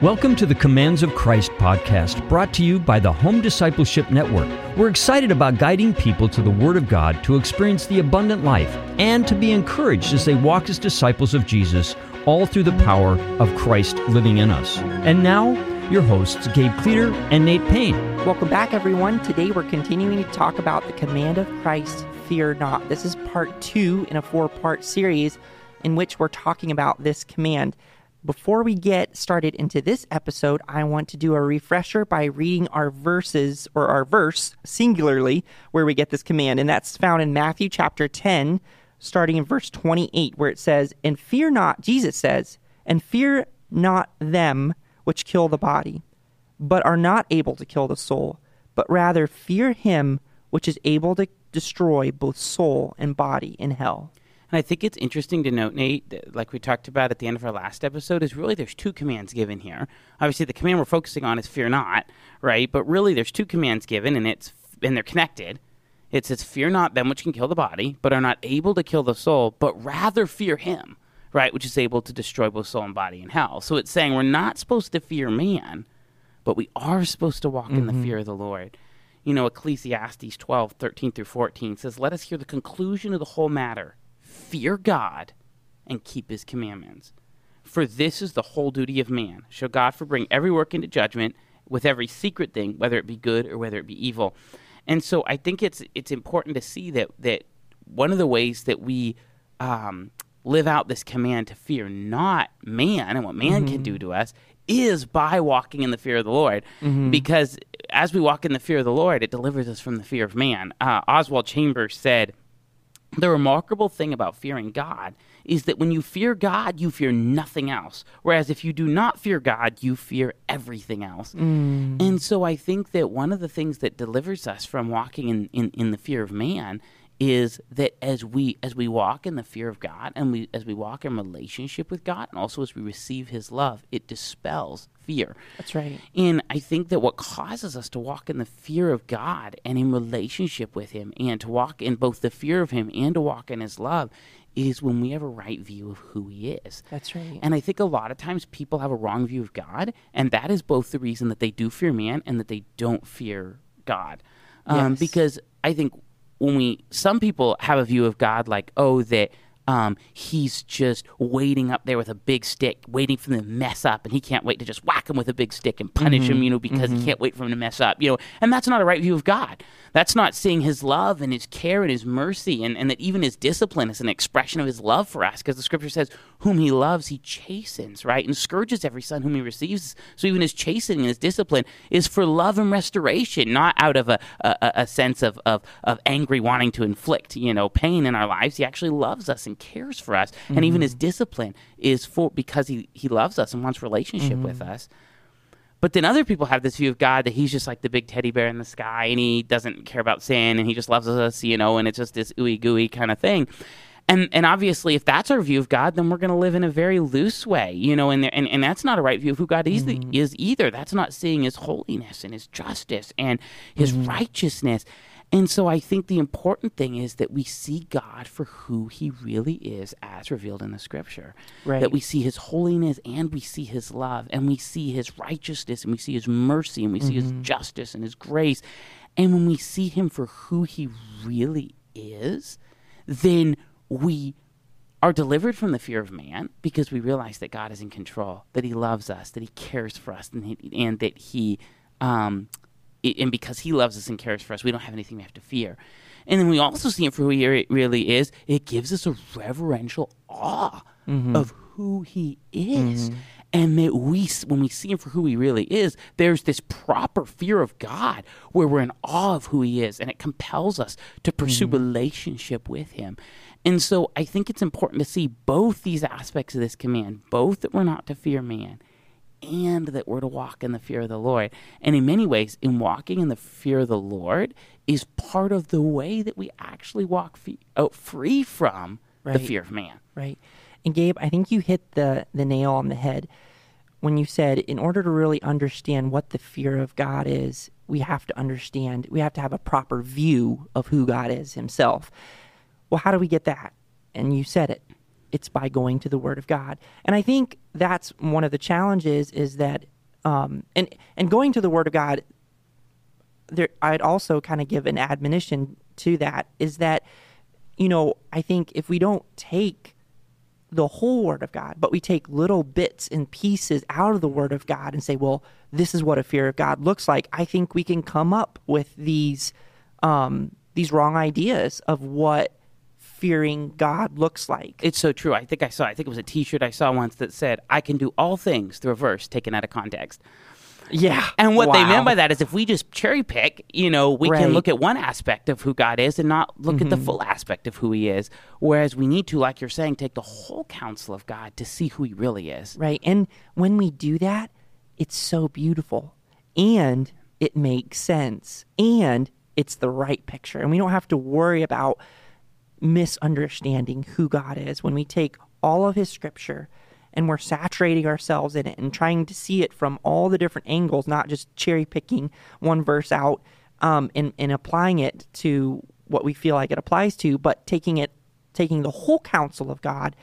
Welcome to the Commands of Christ podcast, brought to you by the Home Discipleship Network. We're excited about guiding people to the Word of God to experience the abundant life and to be encouraged as they walk as disciples of Jesus, all through the power of Christ living in us. And now, your hosts, Gabe Cleater and Nate Payne. Welcome back, everyone. Today we're continuing to talk about the command of Christ, fear not. This is part two in a four part series in which we're talking about this command. Before we get started into this episode, I want to do a refresher by reading our verses or our verse singularly where we get this command. And that's found in Matthew chapter 10, starting in verse 28, where it says, And fear not, Jesus says, and fear not them which kill the body, but are not able to kill the soul, but rather fear him which is able to destroy both soul and body in hell. And I think it's interesting to note, Nate, that, like we talked about at the end of our last episode, is really there's two commands given here. Obviously, the command we're focusing on is fear not, right? But really, there's two commands given, and it's and they're connected. It says, "Fear not them which can kill the body, but are not able to kill the soul, but rather fear Him, right, which is able to destroy both soul and body in hell." So it's saying we're not supposed to fear man, but we are supposed to walk mm-hmm. in the mm-hmm. fear of the Lord. You know, Ecclesiastes 12, 13 through 14 says, Let us hear the conclusion of the whole matter fear God and keep his commandments. For this is the whole duty of man. Shall God for bring every work into judgment with every secret thing, whether it be good or whether it be evil. And so I think it's it's important to see that that one of the ways that we um, live out this command to fear not man and what man mm-hmm. can do to us is by walking in the fear of the Lord. Mm-hmm. Because as we walk in the fear of the Lord, it delivers us from the fear of man. Uh, Oswald Chambers said, the remarkable thing about fearing God is that when you fear God, you fear nothing else. Whereas if you do not fear God, you fear everything else. Mm. And so I think that one of the things that delivers us from walking in, in, in the fear of man is that as we as we walk in the fear of God and we as we walk in relationship with God and also as we receive his love, it dispels fear. That's right. And I think that what causes us to walk in the fear of God and in relationship with him and to walk in both the fear of him and to walk in his love is when we have a right view of who he is. That's right. And I think a lot of times people have a wrong view of God, and that is both the reason that they do fear man and that they don't fear God. Um, yes. Because I think when we some people have a view of God like oh that um, he's just waiting up there with a big stick, waiting for them to mess up, and he can't wait to just whack him with a big stick and punish mm-hmm. him, you know, because mm-hmm. he can't wait for him to mess up, you know. And that's not a right view of God. That's not seeing his love and his care and his mercy, and, and that even his discipline is an expression of his love for us, because the scripture says, "Whom he loves, he chastens," right, and scourges every son whom he receives. So even his chastening and his discipline is for love and restoration, not out of a a, a sense of, of of angry wanting to inflict, you know, pain in our lives. He actually loves us and cares for us, mm-hmm. and even his mm-hmm. discipline is for because he he loves us and wants relationship mm-hmm. with us. But then other people have this view of God that he's just like the big teddy bear in the sky, and he doesn't care about sin, and he just loves us, you know, and it's just this ooey gooey kind of thing. And and obviously, if that's our view of God, then we're going to live in a very loose way, you know, and and, and that's not a right view of who God is, mm-hmm. is either. That's not seeing His holiness and His justice and His mm-hmm. righteousness. And so I think the important thing is that we see God for who he really is as revealed in the scripture. Right. That we see his holiness and we see his love and we see his righteousness and we see his mercy and we mm-hmm. see his mm-hmm. justice and his grace. And when we see him for who he really is, then we are delivered from the fear of man because we realize that God is in control, that he loves us, that he cares for us, and, he, and that he um, and because he loves us and cares for us, we don't have anything we have to fear. And then we also see him for who he really is. It gives us a reverential awe mm-hmm. of who he is. Mm-hmm. And that we, when we see him for who he really is, there's this proper fear of God where we're in awe of who he is, and it compels us to pursue mm-hmm. relationship with him. And so I think it's important to see both these aspects of this command, both that we're not to fear man and that we're to walk in the fear of the Lord. And in many ways, in walking in the fear of the Lord is part of the way that we actually walk out oh, free from right. the fear of man. Right. And Gabe, I think you hit the, the nail on the head when you said, in order to really understand what the fear of God is, we have to understand, we have to have a proper view of who God is himself. Well, how do we get that? And you said it it's by going to the Word of God. And I think that's one of the challenges is that, um, and and going to the Word of God. There, I'd also kind of give an admonition to that is that, you know, I think if we don't take the whole Word of God, but we take little bits and pieces out of the Word of God and say, well, this is what a fear of God looks like. I think we can come up with these um, these wrong ideas of what fearing God looks like. It's so true. I think I saw. I think it was a T-shirt I saw once that said, "I can do all things through a verse taken out of context." Yeah. And what wow. they meant by that is if we just cherry pick, you know, we right. can look at one aspect of who God is and not look mm-hmm. at the mm-hmm. full aspect of who he is. Whereas we need to, like you're saying, take the whole counsel of God to see who he really is. Right. And when we do that, it's so beautiful and it makes sense and it's the right picture. And we don't have to worry about misunderstanding who God is when we take all of his scripture and we're saturating ourselves in it and trying to see it from all the different angles, not just cherry picking one verse out um, and, and applying it to what we feel like it applies to, but taking it, taking the whole counsel of God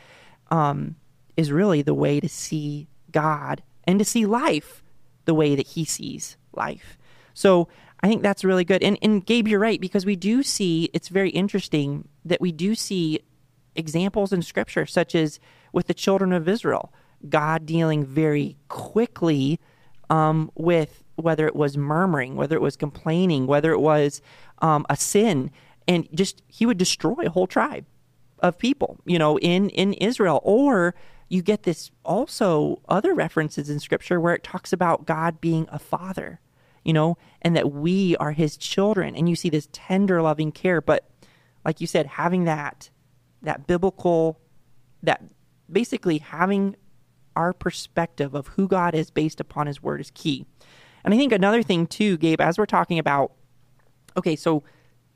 um, is really the way to see God and to see life the way that He sees life. So I think that's really good. And, and Gabe, you're right, because we do see, it's very interesting that we do see examples in Scripture, such as with the children of Israel, God dealing very quickly um, with whether it was murmuring, whether it was complaining, whether it was um, a sin, and just He would destroy a whole tribe of people, you know, in in Israel. Or you get this also other references in Scripture where it talks about God being a father you know, and that we are his children. And you see this tender, loving care. But like you said, having that, that biblical, that basically having our perspective of who God is based upon his word is key. And I think another thing too, Gabe, as we're talking about, okay, so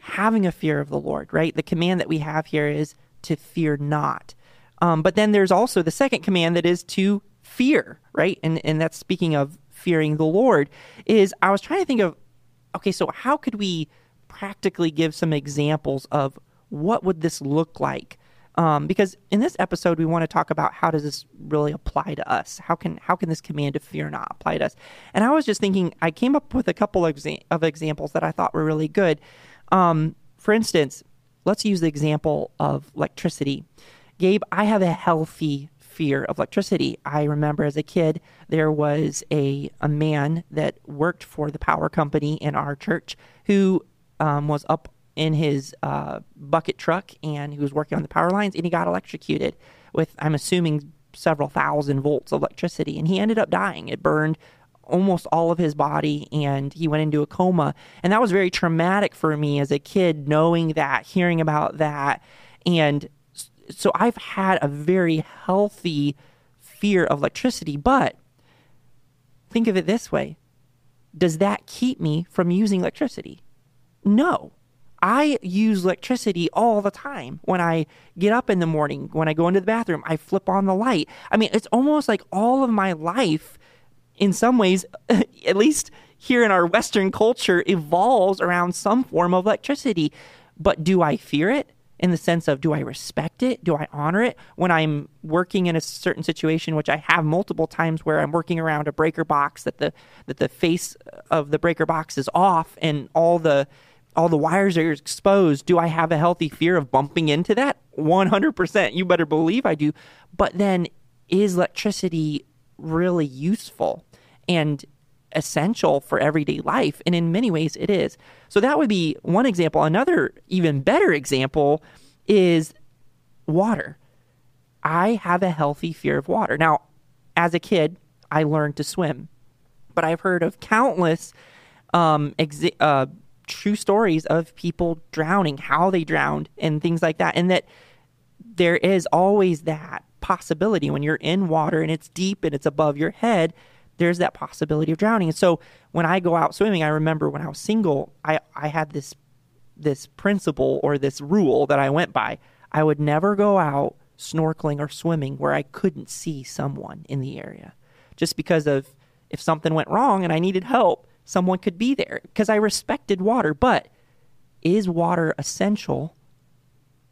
having a fear of the Lord, right? The command that we have here is to fear not. Um, but then there's also the second command that is to fear, right? And and that's speaking of fearing the Lord is I was trying to think of okay, so how could we practically give some examples of what would this look like? Um, because in this episode we want to talk about how does this really apply to us? How can how can this command of fear not apply to us? And I was just thinking I came up with a couple of, exa- of examples that I thought were really good. Um, for instance, let's use the example of electricity. Gabe, I have a healthy fear of electricity. I remember as a kid, there was a, a man that worked for the power company in our church who um, was up in his uh, bucket truck and he was working on the power lines and he got electrocuted with, I'm assuming, several thousand volts of electricity. And he ended up dying. It burned almost all of his body and he went into a coma. And that was very traumatic for me as a kid, knowing that, hearing about that. And so I've had a very healthy fear of electricity, but think of it this way Does that keep me from using electricity? No. I use electricity all the time. When I get up in the morning, when I go into the bathroom, I flip on the light. I mean, it's almost like all of my life, in some ways, at least here in our Western culture, evolves around some form of electricity. But do I fear it? In the sense of do I respect it? Do I honor it when I'm working in a certain situation, which I have multiple times where I'm working around a breaker box that the that the face of the breaker box is off and all the all the wires are exposed. Do I have a healthy fear of bumping into that? 100%. You better believe I do. But then is electricity really useful? And essential for everyday life. And in many ways, it is. So that would be one example. Another, even better example, is water. I have a healthy fear of water. Now, as a kid, I learned to swim, but I've heard of countless um, uh, true stories of people drowning, how they drowned, and things like that. And that there is always that possibility when you're in water and it's deep and it's above your head there's that possibility of drowning. And so when I go out swimming, I remember when I was single, I, I had this this principle or this rule that I went by. I would never go out snorkeling or swimming where I couldn't see someone in the area. Just because of if something went wrong and I needed help, someone could be there because I respected water. But is water essential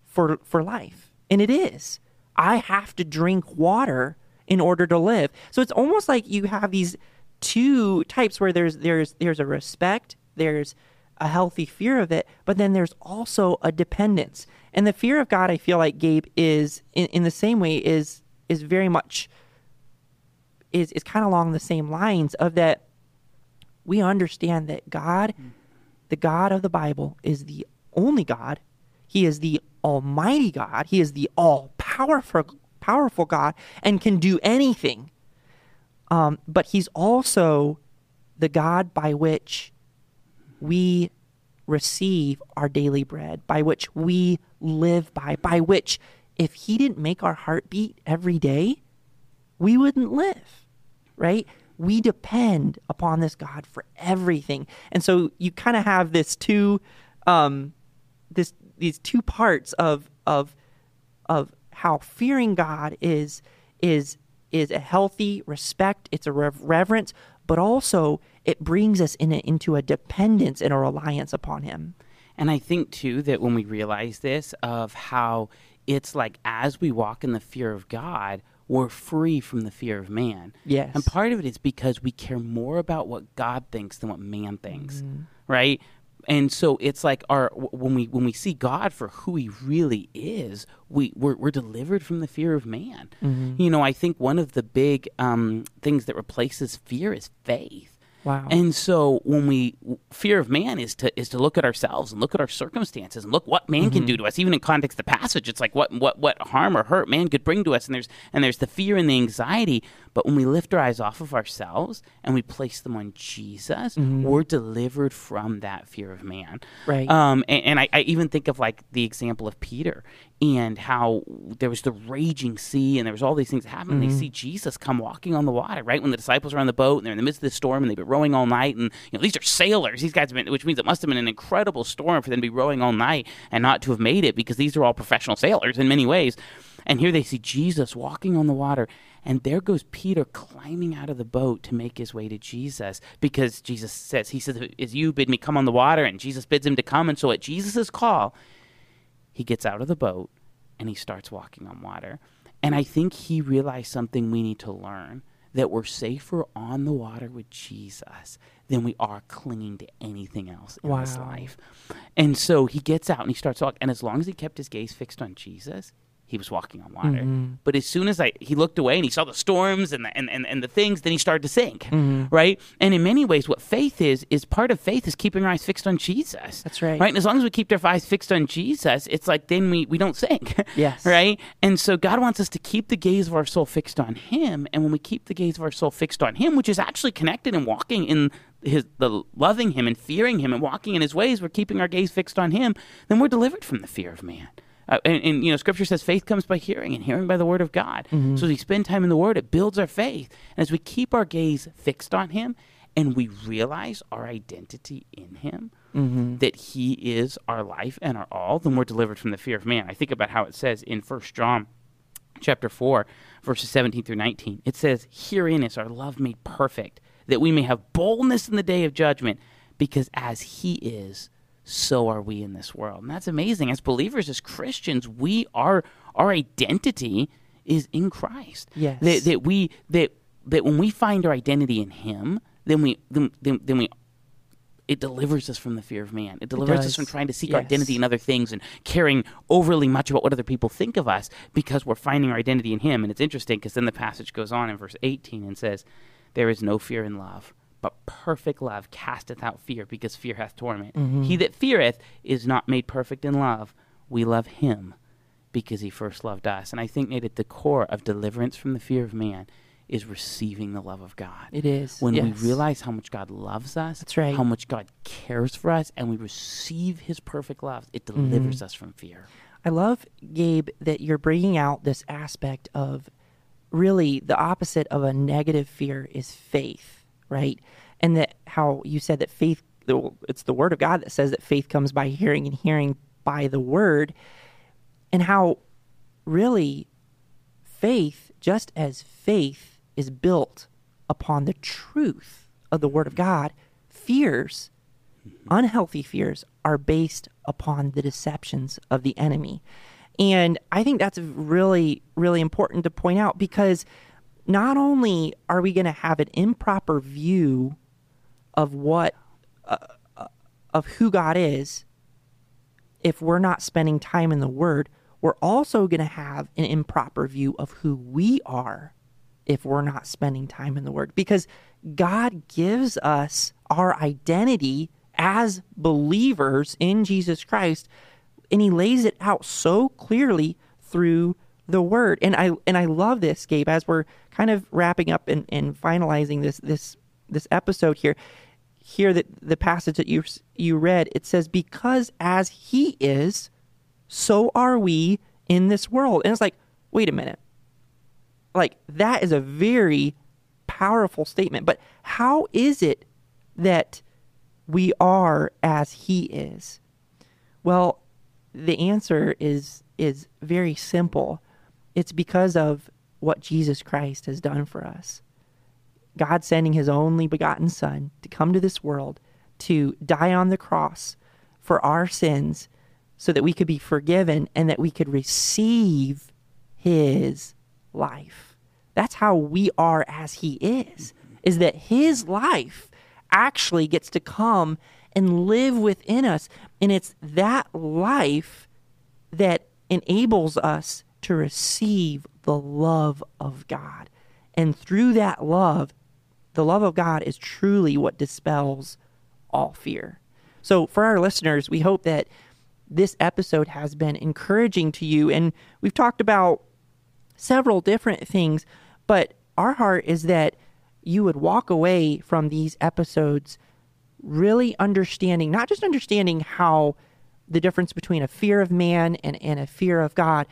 for for life? And it is. I have to drink water in order to live. So it's almost like you have these two types where there's there's there's a respect, there's a healthy fear of it, but then there's also a dependence. And the fear of God, I feel like Gabe is in, in the same way is is very much is is kind of along the same lines of that we understand that God, the God of the Bible, is the only God. He is the Almighty God. He is the all powerful powerful God and can do anything. Um, but He's also the God by which we receive our daily bread, by which we live by, by which if He didn't make our heart beat every day, we wouldn't live, right? We depend upon this God for everything. And so you kind of have this two, um, this these two parts of of of how fearing God is is is a healthy respect, it's a reverence, but also it brings us in a, into a dependence and a reliance upon Him. And I think too that when we realize this, of how it's like as we walk in the fear of God, we're free from the fear of man. Yes. And part of it is because we care more about what God thinks than what man thinks. Mm-hmm. Right? And so it's like our when we when we see God for who He really is, we we're, we're delivered from the fear of man. Mm-hmm. You know, I think one of the big um, things that replaces fear is faith. Wow. And so when we fear of man is to is to look at ourselves and look at our circumstances and look what man mm-hmm. can do to us. Even in context of the passage, it's like what what what harm or hurt man could bring to us. And there's and there's the fear and the anxiety. But when we lift our eyes off of ourselves and we place them on Jesus, mm-hmm. we're delivered from that fear of man. Right. Um. And, and I, I even think of like the example of Peter and how there was the raging sea and there was all these things happening. Mm-hmm. They see Jesus come walking on the water, right? When the disciples are on the boat and they're in the midst of the storm and they've been rowing all night. And, you know, these are sailors. These guys have been, which means it must have been an incredible storm for them to be rowing all night and not to have made it because these are all professional sailors in many ways. And here they see Jesus walking on the water. And there goes Peter climbing out of the boat to make his way to Jesus because Jesus says, He says, Is you bid me come on the water? And Jesus bids him to come. And so at Jesus' call, he gets out of the boat and he starts walking on water. And I think he realized something we need to learn that we're safer on the water with Jesus than we are clinging to anything else in wow. this life. And so he gets out and he starts walking. And as long as he kept his gaze fixed on Jesus, he was walking on water. Mm-hmm. But as soon as I he looked away and he saw the storms and the, and, and, and the things, then he started to sink. Mm-hmm. Right? And in many ways, what faith is is part of faith is keeping our eyes fixed on Jesus. That's right. Right? And as long as we keep our eyes fixed on Jesus, it's like then we, we don't sink. Yes. right? And so God wants us to keep the gaze of our soul fixed on him. And when we keep the gaze of our soul fixed on him, which is actually connected and walking in his the loving him and fearing him and walking in his ways, we're keeping our gaze fixed on him, then we're delivered from the fear of man. Uh, and, and, you know, Scripture says faith comes by hearing, and hearing by the Word of God. Mm-hmm. So as we spend time in the Word, it builds our faith. And as we keep our gaze fixed on Him, and we realize our identity in Him, mm-hmm. that He is our life and our all, then we're delivered from the fear of man. I think about how it says in First John, chapter four, verses seventeen through nineteen. It says, "Herein is our love made perfect, that we may have boldness in the day of judgment, because as He is." So are we in this world. And that's amazing. As believers, as Christians, we are our identity is in Christ. Yes. That, that we that that when we find our identity in Him, then we then, then, then we it delivers us from the fear of man. It delivers it us from trying to seek yes. our identity in other things and caring overly much about what other people think of us because we're finding our identity in Him. And it's interesting because then the passage goes on in verse 18 and says, There is no fear in love, but perfect love casteth out fear, because fear hath torment. Mm-hmm. He that feareth is not made perfect in love. We love him because he first loved us. And I think, Nate, at the core of deliverance from the fear of man is receiving the love of God. It is. When yes. we realize how much God loves us, That's right. how much God cares for us, and we receive his perfect love, it delivers mm-hmm. us from fear. I love, Gabe, that you're bringing out this aspect of really the opposite of a negative fear is faith right? And that how you said that faith, it's the word of God that says that faith comes by hearing and hearing by the word, and how really faith, just as faith is built upon the truth of the word of God, fears, mm-hmm. unhealthy fears, are based upon the deceptions of the enemy. And I think that's really, really important to point out because not only are we going to have an improper view of what, uh, uh, of who God is, if we're not spending time in the Word, we're also going to have an improper view of who we are if we're not spending time in the Word. Because God gives us our identity as believers in Jesus Christ and he lays it out so clearly through the word. And I and I love this, Gabe, as we're kind of wrapping up and, and finalizing this this this episode here. Here that the passage that you you read, it says, Because as he is, so are we in this world. And it's like, wait a minute. Like that is a very powerful statement. But how is it that we are as he is? Well, the answer is is very simple. It's because of what Jesus Christ has done for us. God sending his only begotten son to come to this world to die on the cross for our sins so that we could be forgiven and that we could receive his life. That's how we are as he is. Is that his life actually gets to come and live within us. And it's that life that enables us to receive the love of God. And through that love, the love of God is truly what dispels all fear. So, for our listeners, we hope that this episode has been encouraging to you. And we've talked about several different things, but our heart is that you would walk away from these episodes really understanding, not just understanding how the difference between a fear of man and, and a fear of God,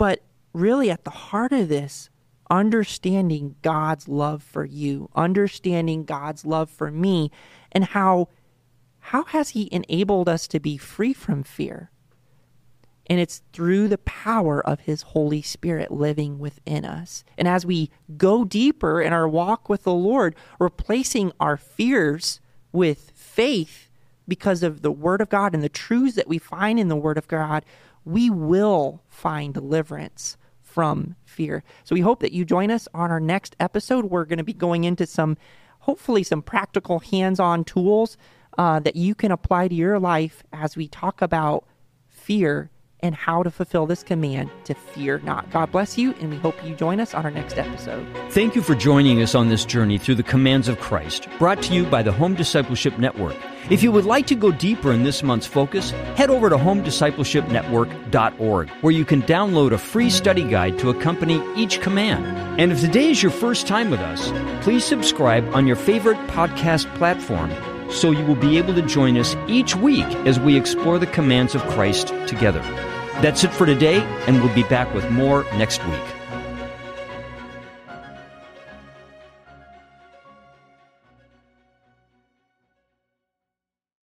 but really at the heart of this, understanding God's love for you, understanding God's love for me, and how how has he enabled us to be free from fear? And it's through the power of his Holy Spirit living within us. And as we go deeper in our walk with the Lord, replacing our fears with faith because of the Word of God and the truths that we find in the Word of God, we will find deliverance from fear. So we hope that you join us on our next episode. We're going to be going into some, hopefully, some practical hands on tools uh, that you can apply to your life as we talk about fear and how to fulfill this command to fear not. God bless you, and we hope you join us on our next episode. Thank you for joining us on this journey through the commands of Christ, brought to you by the Home Discipleship Network. If you would like to go deeper in this month's focus, head over to homediscipleshipnetwork.org, where you can download a free study guide to accompany each command. And if today is your first time with us, please subscribe on your favorite podcast platform so you will be able to join us each week as we explore the commands of Christ together. That's it for today, and we'll be back with more next week.